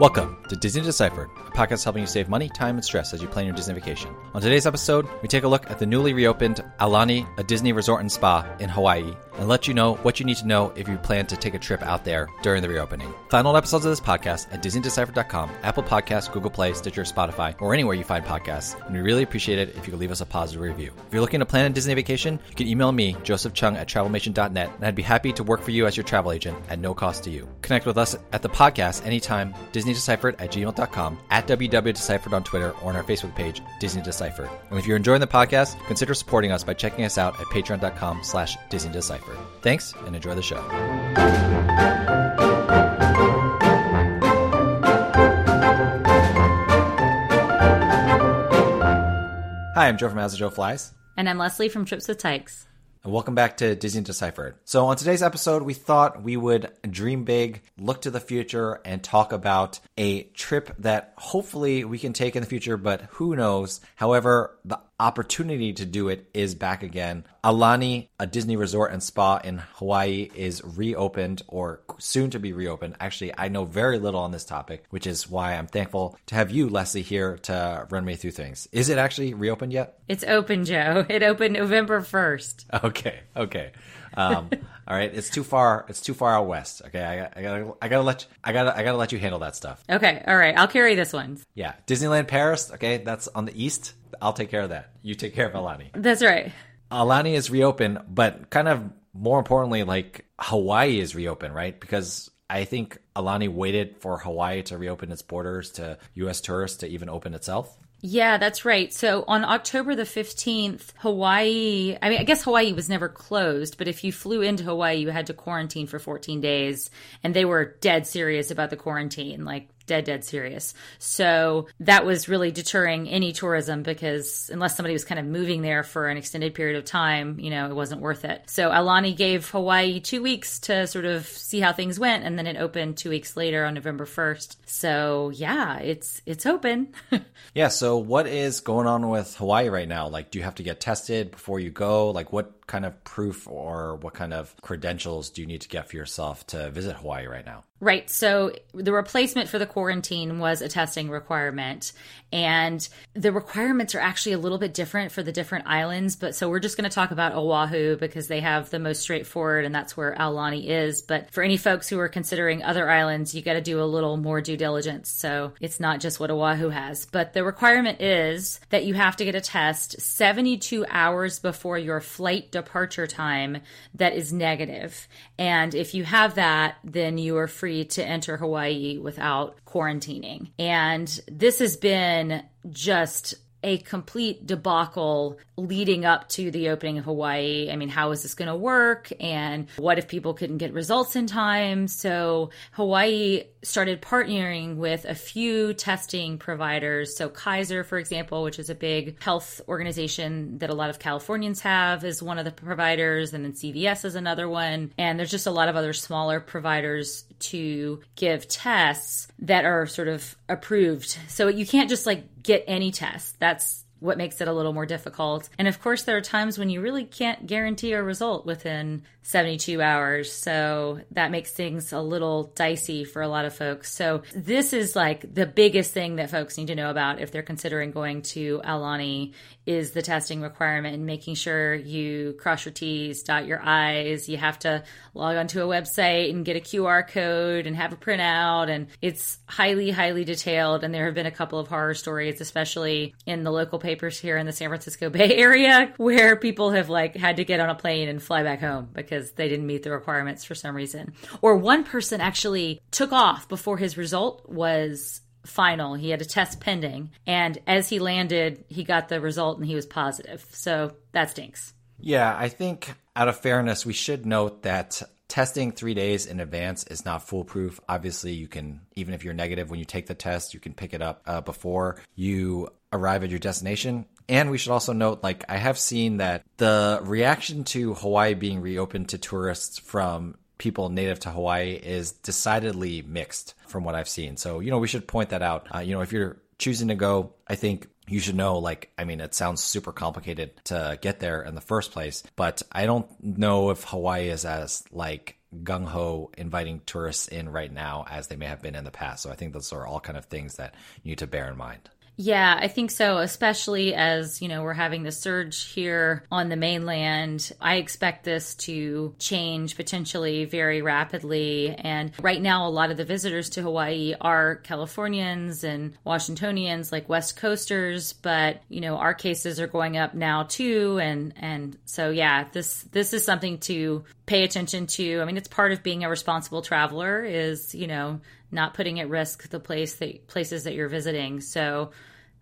Welcome Disney Deciphered, a podcast helping you save money, time, and stress as you plan your Disney vacation. On today's episode, we take a look at the newly reopened Aulani, a Disney resort and spa in Hawaii, and let you know what you need to know if you plan to take a trip out there during the reopening. Find all episodes of this podcast at DisneyDeciphered.com, Apple Podcasts, Google Play, Stitcher, Spotify, or anywhere you find podcasts. And we really appreciate it if you could leave us a positive review. If you're looking to plan a Disney vacation, you can email me, Joseph Cheung at TravelMation.net, and I'd be happy to work for you as your travel agent at no cost to you. Connect with us at the podcast anytime, Disney DisneyDeciphered at gmail.com, at www.deciphered on Twitter, or on our Facebook page, Disney Deciphered. And if you're enjoying the podcast, consider supporting us by checking us out at patreon.com slash Disney Deciphered. Thanks, and enjoy the show. Hi, I'm Joe from As Joe Flies. And I'm Leslie from Trips with Tykes. And welcome back to Disney Deciphered. So, on today's episode, we thought we would dream big, look to the future, and talk about a trip that hopefully we can take in the future, but who knows. However, the opportunity to do it is back again. Aulani, a Disney resort and spa in Hawaii, is reopened or soon to be reopened. Actually, I know very little on this topic, which is why I'm thankful to have you, Leslie, here to run me through things. Is it actually reopened yet? It's open, Joe. It opened November 1st. Okay, okay. Um, all right, it's too far. It's too far out west. Okay, I, I gotta, I gotta let, you, I gotta, I gotta let you handle that stuff. Okay, all right. I'll carry this one. Yeah, Disneyland Paris. Okay, that's on the east. I'll take care of that. You take care of Aulani. That's right. Aulani is reopened, but kind of more importantly, like Hawaii is reopened, right? Because I think Aulani waited for Hawaii to reopen its borders to U.S. tourists to even open itself. Yeah, that's right. So on October the 15th, Hawaii, I mean, I guess Hawaii was never closed, but if you flew into Hawaii, you had to quarantine for 14 days. And they were dead serious about the quarantine. Like, dead, dead serious. So that was really deterring any tourism because unless somebody was kind of moving there for an extended period of time, you know, it wasn't worth it. So Aulani gave Hawaii two weeks to sort of see how things went, and then it opened two weeks later on November 1st. So yeah, it's it's open. yeah. So what is going on with Hawaii right now? Like, do you have to get tested before you go? Like, what kind of proof or what kind of credentials do you need to get for yourself to visit Hawaii right now? Right. So the replacement for the quarantine was a testing requirement. And the requirements are actually a little bit different for the different islands. But so we're just going to talk about Oahu because they have the most straightforward and that's where Aulani is. But for any folks who are considering other islands, you got to do a little more due diligence. So it's not just what Oahu has. But the requirement is that you have to get a test 72 hours before your flight departure time that is negative. And if you have that, then you are free to enter Hawaii without quarantining. And this has been just a complete debacle leading up to the opening of Hawaii. I mean, how is this going to work? And what if people couldn't get results in time? So, Hawaii started partnering with a few testing providers. So, Kaiser, for example, which is a big health organization that a lot of Californians have, is one of the providers. And then CVS is another one. And there's just a lot of other smaller providers to give tests that are sort of approved. So, you can't just like get any test. That's what makes it a little more difficult. And of course, there are times when you really can't guarantee a result within 72 hours. So that makes things a little dicey for a lot of folks. So this is like the biggest thing that folks need to know about if they're considering going to Aulani is the testing requirement and making sure you cross your T's, dot your I's. You have to log onto a website and get a QR code and have a printout. And it's highly, highly detailed. And there have been a couple of horror stories, especially in the local papers here in the San Francisco Bay Area, where people have like had to get on a plane and fly back home because they didn't meet the requirements for some reason. Or one person actually took off before his result was final. He had a test pending. And as he landed, he got the result and he was positive. So that stinks. Yeah, I think out of fairness, we should note that testing three days in advance is not foolproof. Obviously, you can, even if you're negative when you take the test, you can pick it up uh, before you arrive at your destination. And we should also note, like, I have seen that the reaction to Hawaii being reopened to tourists from people native to Hawaii is decidedly mixed from what I've seen. So, you know, we should point that out. Uh, you know, if you're choosing to go, I think you should know like i mean it sounds super complicated to get there in the first place but i don't know if hawaii is as like gung-ho inviting tourists in right now as they may have been in the past. So i think those are all kind of things that you need to bear in mind yeah, I think so, especially as, you know, we're having the surge here on the mainland. I expect this to change potentially very rapidly. And right now, a lot of the visitors to Hawaii are Californians and Washingtonians, like West Coasters, but, you know, our cases are going up now too. And, and so, yeah, this, this is something to pay attention to. I mean, it's part of being a responsible traveler is, you know, not putting at risk the place that places that you're visiting. So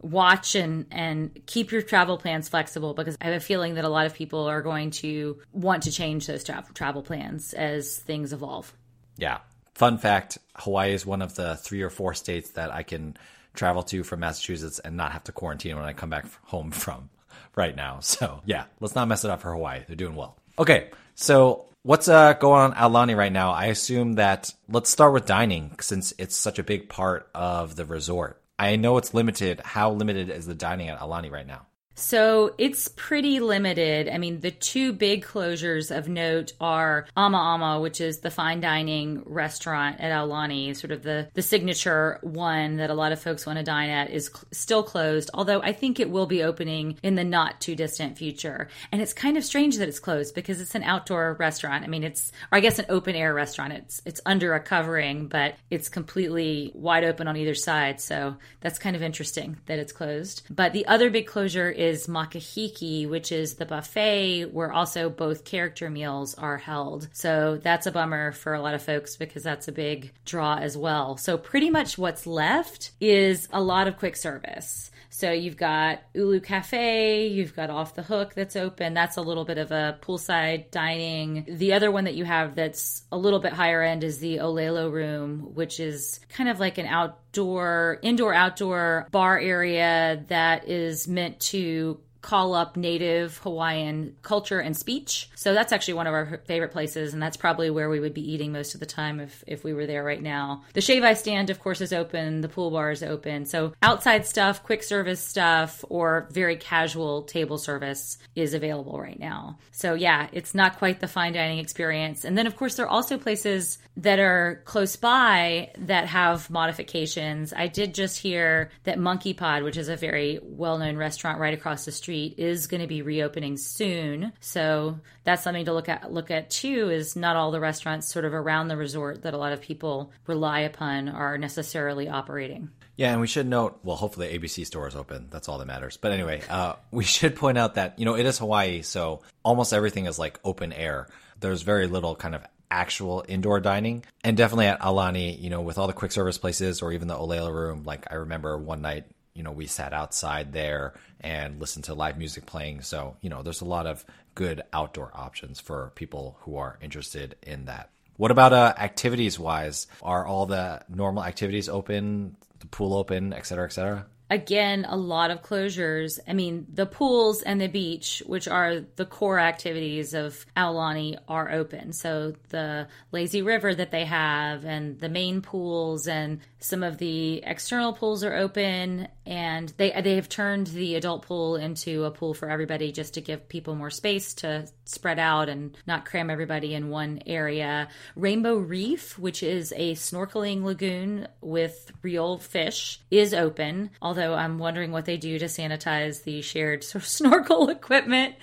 watch and and keep your travel plans flexible because I have a feeling that a lot of people are going to want to change those tra- travel plans as things evolve. Yeah. Fun fact, Hawaii is one of the 3 or 4 states that I can travel to from Massachusetts and not have to quarantine when I come back home from right now. So, yeah, let's not mess it up for Hawaii. They're doing well. Okay. So, What's uh, going on at Aulani right now? I assume that let's start with dining since it's such a big part of the resort. I know it's limited. How limited is the dining at Aulani right now? So it's pretty limited. I mean, the two big closures of note are Ama Ama, which is the fine dining restaurant at Aulani, sort of the, the signature one that a lot of folks want to dine at, is cl- still closed, although I think it will be opening in the not too distant future. And it's kind of strange that it's closed because it's an outdoor restaurant. I mean, it's, or I guess an open air restaurant. It's, it's under a covering, but it's completely wide open on either side. So that's kind of interesting that it's closed. But the other big closure is is Makahiki, which is the buffet where also both character meals are held. So that's a bummer for a lot of folks because that's a big draw as well. So pretty much what's left is a lot of quick service. So you've got Ulu Cafe, you've got Off the Hook that's open. That's a little bit of a poolside dining. The other one that you have that's a little bit higher end is the Olelo Room, which is kind of like an outdoor, indoor outdoor bar area that is meant to call up native Hawaiian culture and speech. So that's actually one of our favorite places, and that's probably where we would be eating most of the time if, if we were there right now. The shave ice stand, of course, is open. The pool bar is open. So outside stuff, quick service stuff, or very casual table service is available right now. So yeah, it's not quite the fine dining experience. And then, of course, there are also places that are close by that have modifications. I did just hear that Monkey Pod, which is a very well known restaurant right across the street, Street is going to be reopening soon. So that's something to look at look at too is not all the restaurants sort of around the resort that a lot of people rely upon are necessarily operating. Yeah, and we should note, well, hopefully ABC store is open. That's all that matters. But anyway, uh, we should point out that, you know, it is Hawaii, so almost everything is like open air. There's very little kind of actual indoor dining. And definitely at Aulani, you know, with all the quick service places or even the Olelo room, like I remember one night you know, we sat outside there and listened to live music playing. So, you know, there's a lot of good outdoor options for people who are interested in that. What about uh, activities wise? Are all the normal activities open, the pool open, et cetera, et cetera? again a lot of closures i mean the pools and the beach which are the core activities of aulani are open so the lazy river that they have and the main pools and some of the external pools are open and they they have turned the adult pool into a pool for everybody just to give people more space to spread out and not cram everybody in one area rainbow reef which is a snorkeling lagoon with real fish is open although I'm wondering what they do to sanitize the shared sort of snorkel equipment.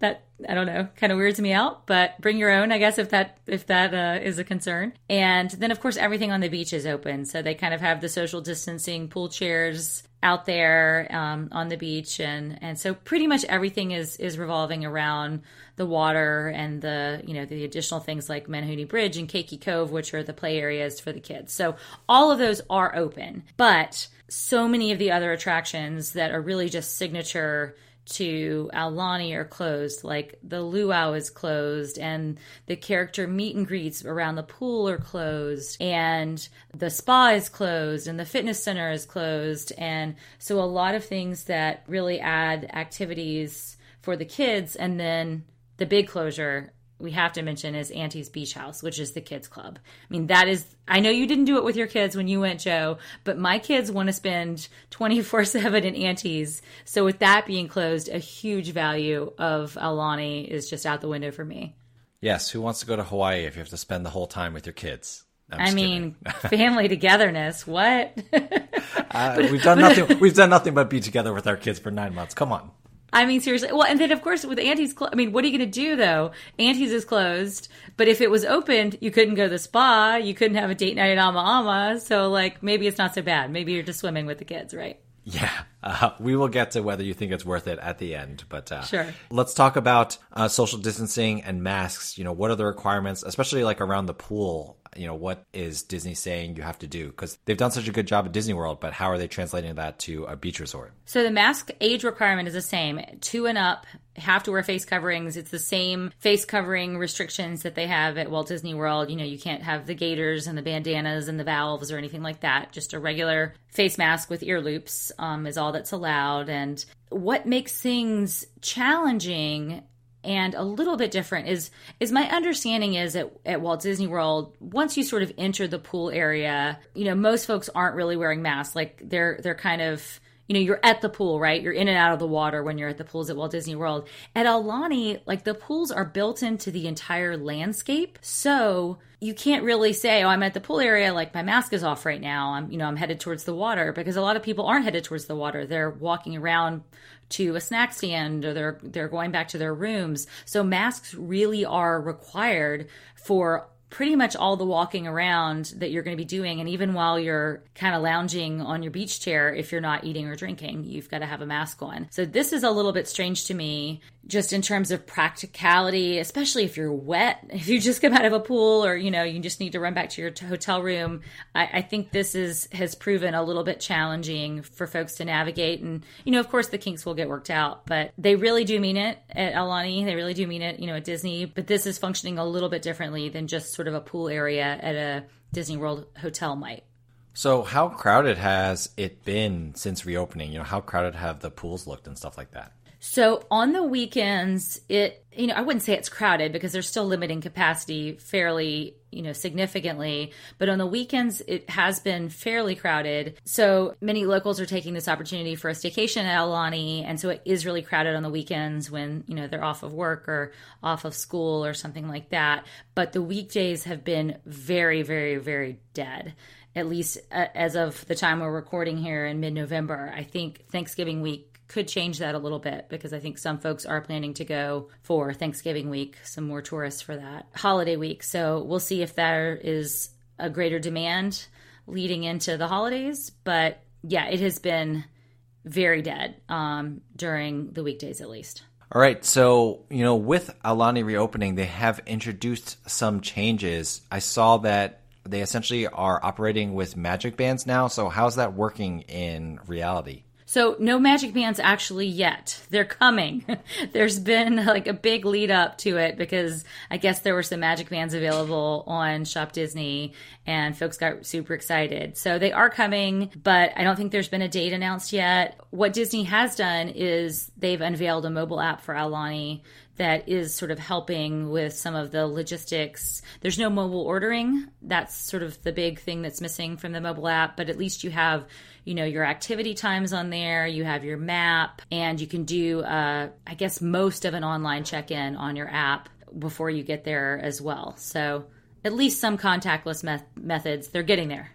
That I don't know, kind of weirds me out. But bring your own, I guess, if that if that uh, is a concern. And then, of course, everything on the beach is open, so they kind of have the social distancing pool chairs out there um, on the beach, and and so pretty much everything is is revolving around the water and the you know the additional things like Menehune Bridge and Keiki Cove, which are the play areas for the kids. So all of those are open, but so many of the other attractions that are really just signature to Aulani are closed. Like the luau is closed, and the character meet and greets around the pool are closed, and the spa is closed, and the fitness center is closed. And so, a lot of things that really add activities for the kids. And then the big closure we have to mention is Auntie's Beach House, which is the kids club. I mean, that is, I know you didn't do it with your kids when you went, Joe, but my kids want to spend 24 7 in Auntie's. So, with that being closed, a huge value of Aulani is just out the window for me. Yes. Who wants to go to Hawaii if you have to spend the whole time with your kids? I mean, family togetherness. What? uh, we've done nothing. We've done nothing but be together with our kids for nine months. Come on. I mean, seriously. Well, and then of course with Auntie's, clo- I mean, what are you going to do though? Auntie's is closed, but if it was opened, you couldn't go to the spa, you couldn't have a date night at Ama Ama. So like, maybe it's not so bad. Maybe you're just swimming with the kids, right? Yeah, uh, we will get to whether you think it's worth it at the end, but uh, sure. Let's talk about uh, social distancing and masks. You know, what are the requirements, especially like around the pool? You know, what is Disney saying you have to do? Because they've done such a good job at Disney World, but how are they translating that to a beach resort? So the mask age requirement is the same: two and up have to wear face coverings. It's the same face covering restrictions that they have at Walt Disney World. You know, you can't have the gaiters and the bandanas and the valves or anything like that. Just a regular face mask with ear loops um, is all that's allowed. And what makes things challenging and a little bit different is is my understanding is at, at Walt Disney World once you sort of enter the pool area you know most folks aren't really wearing masks. Like they're they're kind of you know you're at the pool right? You're in and out of the water when you're at the pools at Walt Disney World. At Aulani like the pools are built into the entire landscape. So you can't really say oh I'm at the pool area like my mask is off right now. I'm you know I'm headed towards the water because a lot of people aren't headed towards the water. They're walking around to a snack stand or they're they're going back to their rooms. So masks really are required for pretty much all the walking around that you're going to be doing and even while you're kind of lounging on your beach chair if you're not eating or drinking you've got to have a mask on. So this is a little bit strange to me just in terms of practicality especially if you're wet if you just come out of a pool or you know you just need to run back to your hotel room I, I think this is has proven a little bit challenging for folks to navigate and you know of course the kinks will get worked out but they really do mean it at Aulani. they really do mean it you know at Disney but this is functioning a little bit differently than just sort of a pool area at a Disney World hotel might. So, how crowded has it been since reopening? You know, how crowded have the pools looked and stuff like that? So, on the weekends, it, you know, I wouldn't say it's crowded because they're still limiting capacity fairly you know, significantly. But on the weekends, it has been fairly crowded. So many locals are taking this opportunity for a staycation at Aulani. And so it is really crowded on the weekends when, you know, they're off of work or off of school or something like that. But the weekdays have been very, very, very dead at least uh, as of the time we're recording here in mid November. I think Thanksgiving week could change that a little bit because I think some folks are planning to go for Thanksgiving week, some more tourists for that holiday week. So we'll see if there is a greater demand leading into the holidays. But yeah, it has been very dead um, during the weekdays at least. All right. So, you know, with Aulani reopening, they have introduced some changes. I saw that they essentially are operating with magic bands now. So, how's that working in reality? So no magic bands actually yet. They're coming. There's been like a big lead up to it because I guess there were some magic bands available on Shop Disney and folks got super excited. So they are coming, but I don't think there's been a date announced yet. What Disney has done is they've unveiled a mobile app for Aulani that is sort of helping with some of the logistics. There's no mobile ordering. That's sort of the big thing that's missing from the mobile app, but at least you have, you know, your activity times on there, you have your map, and you can do, uh, I guess, most of an online check in on your app before you get there as well. So at least some contactless me- methods, they're getting there.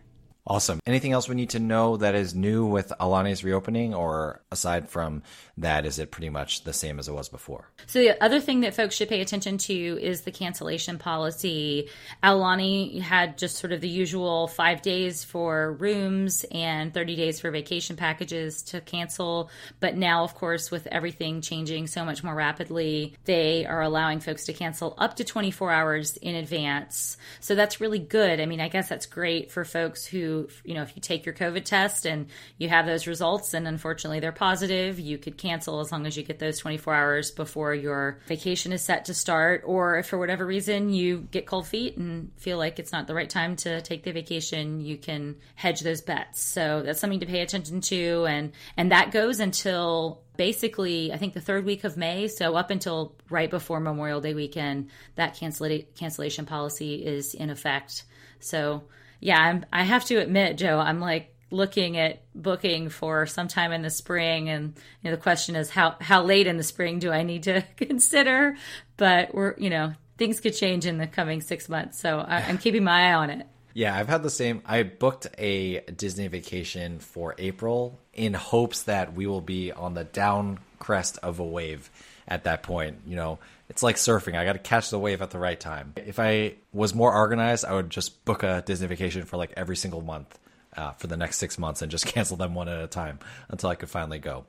Awesome. Anything else we need to know that is new with Aulani's reopening, or aside from that, is it pretty much the same as it was before? So, the other thing that folks should pay attention to is the cancellation policy. Aulani had just sort of the usual five days for rooms and 30 days for vacation packages to cancel. But now, of course, with everything changing so much more rapidly, they are allowing folks to cancel up to 24 hours in advance. So, that's really good. I mean, I guess that's great for folks who you know, if you take your COVID test and you have those results and unfortunately they're positive, you could cancel as long as you get those 24 hours before your vacation is set to start. Or if for whatever reason you get cold feet and feel like it's not the right time to take the vacation, you can hedge those bets. So that's something to pay attention to. And, and that goes until basically I think the third week of May. So up until right before Memorial Day weekend, that cancellation policy is in effect. So yeah, I'm, I have to admit, Joe, I'm like looking at booking for sometime in the spring, and you know, the question is how how late in the spring do I need to consider? But we're you know things could change in the coming six months, so I, I'm keeping my eye on it. Yeah, I've had the same. I booked a Disney vacation for April in hopes that we will be on the down crest of a wave at that point. You know, it's like surfing. I got to catch the wave at the right time. If I was more organized, I would just book a Disney vacation for like every single month uh, for the next six months and just cancel them one at a time until I could finally go.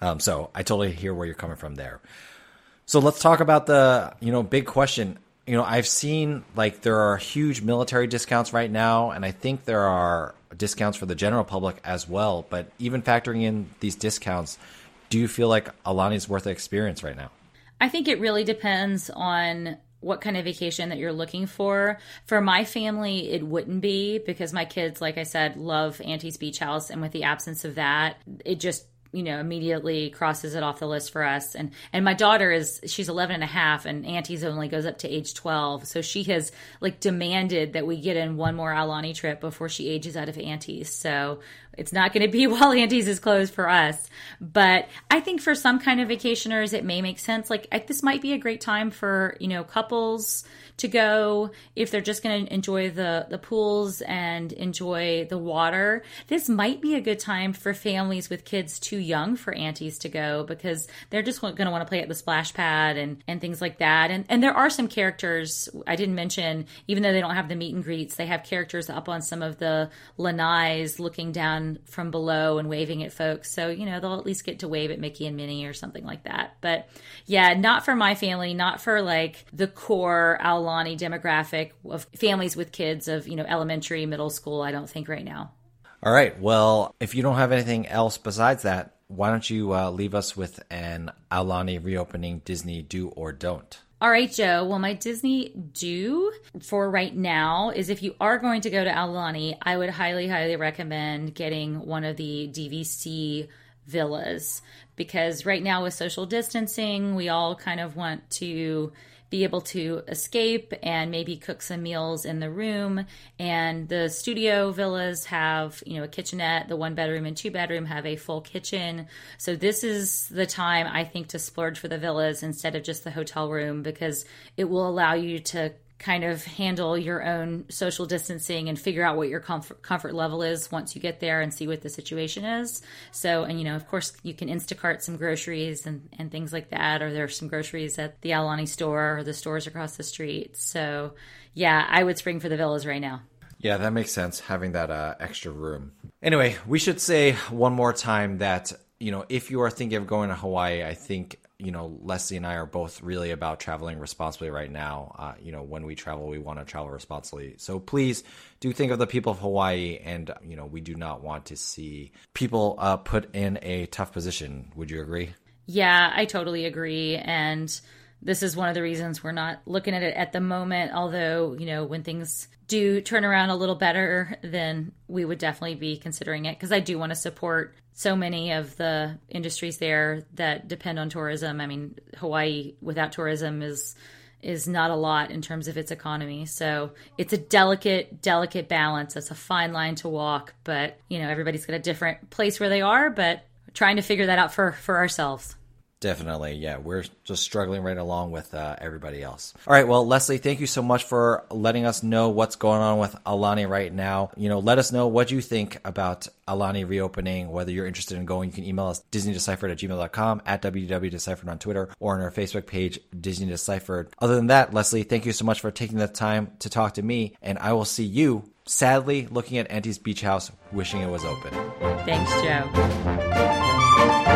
Um, so I totally hear where you're coming from there. So let's talk about the you know big question. You know, I've seen like there are huge military discounts right now, and I think there are discounts for the general public as well. But even factoring in these discounts, do you feel like Aulani's worth the experience right now? I think it really depends on what kind of vacation that you're looking for. For my family, it wouldn't be because my kids, like I said, love Auntie's Beach House. And with the absence of that, it just you know immediately crosses it off the list for us and and my daughter is she's 11 and a half and auntie's only goes up to age 12 so she has like demanded that we get in one more aulani trip before she ages out of auntie's so it's not going to be while Auntie's is closed for us. But I think for some kind of vacationers, it may make sense. Like this might be a great time for, you know, couples to go if they're just going to enjoy the, the pools and enjoy the water. This might be a good time for families with kids too young for aunties to go because they're just going to want to play at the splash pad and, and things like that. And, and there are some characters I didn't mention, even though they don't have the meet and greets, they have characters up on some of the lanais looking down from below and waving at folks. So, you know, they'll at least get to wave at Mickey and Minnie or something like that. But yeah, not for my family, not for like the core Aulani demographic of families with kids of, you know, elementary, middle school, I don't think right now. All right. Well, if you don't have anything else besides that, why don't you uh, leave us with an Aulani reopening Disney do or don't? All right, Joe. Well, my Disney do for right now is if you are going to go to Aulani, I would highly, highly recommend getting one of the DVC villas because right now with social distancing, we all kind of want to be able to escape and maybe cook some meals in the room. And the studio villas have, you know, a kitchenette. The one bedroom and two bedroom have a full kitchen. So this is the time I think to splurge for the villas instead of just the hotel room because it will allow you to kind of handle your own social distancing and figure out what your comfort comfort level is once you get there and see what the situation is. So, and you know, of course, you can Instacart some groceries and, and things like that, or there's some groceries at the Aulani store or the stores across the street. So, yeah, I would spring for the villas right now. Yeah, that makes sense having that uh, extra room. Anyway, we should say one more time that you know if you are thinking of going to Hawaii, I think you know, Leslie and I are both really about traveling responsibly right now. Uh, you know, when we travel, we want to travel responsibly. So please do think of the people of Hawaii, and you know, we do not want to see people uh, put in a tough position. Would you agree? Yeah, I totally agree, and this is one of the reasons we're not looking at it at the moment. Although, you know, when things do turn around a little better, then we would definitely be considering it because I do want to support so many of the industries there that depend on tourism. I mean, Hawaii without tourism is is not a lot in terms of its economy. So it's a delicate, delicate balance. It's a fine line to walk, but you know, everybody's got a different place where they are, but trying to figure that out for for ourselves. Definitely, yeah. We're just struggling right along with uh, everybody else. All right, well, Leslie, thank you so much for letting us know what's going on with Aulani right now. You know, let us know what you think about Aulani reopening, whether you're interested in going. You can email us disneydeciphered at gmail.com, at www.deciphered on Twitter, or on our Facebook page, Disney Deciphered. Other than that, Leslie, thank you so much for taking the time to talk to me, and I will see you, sadly, looking at Auntie's Beach House, wishing it was open. Thanks, Joe.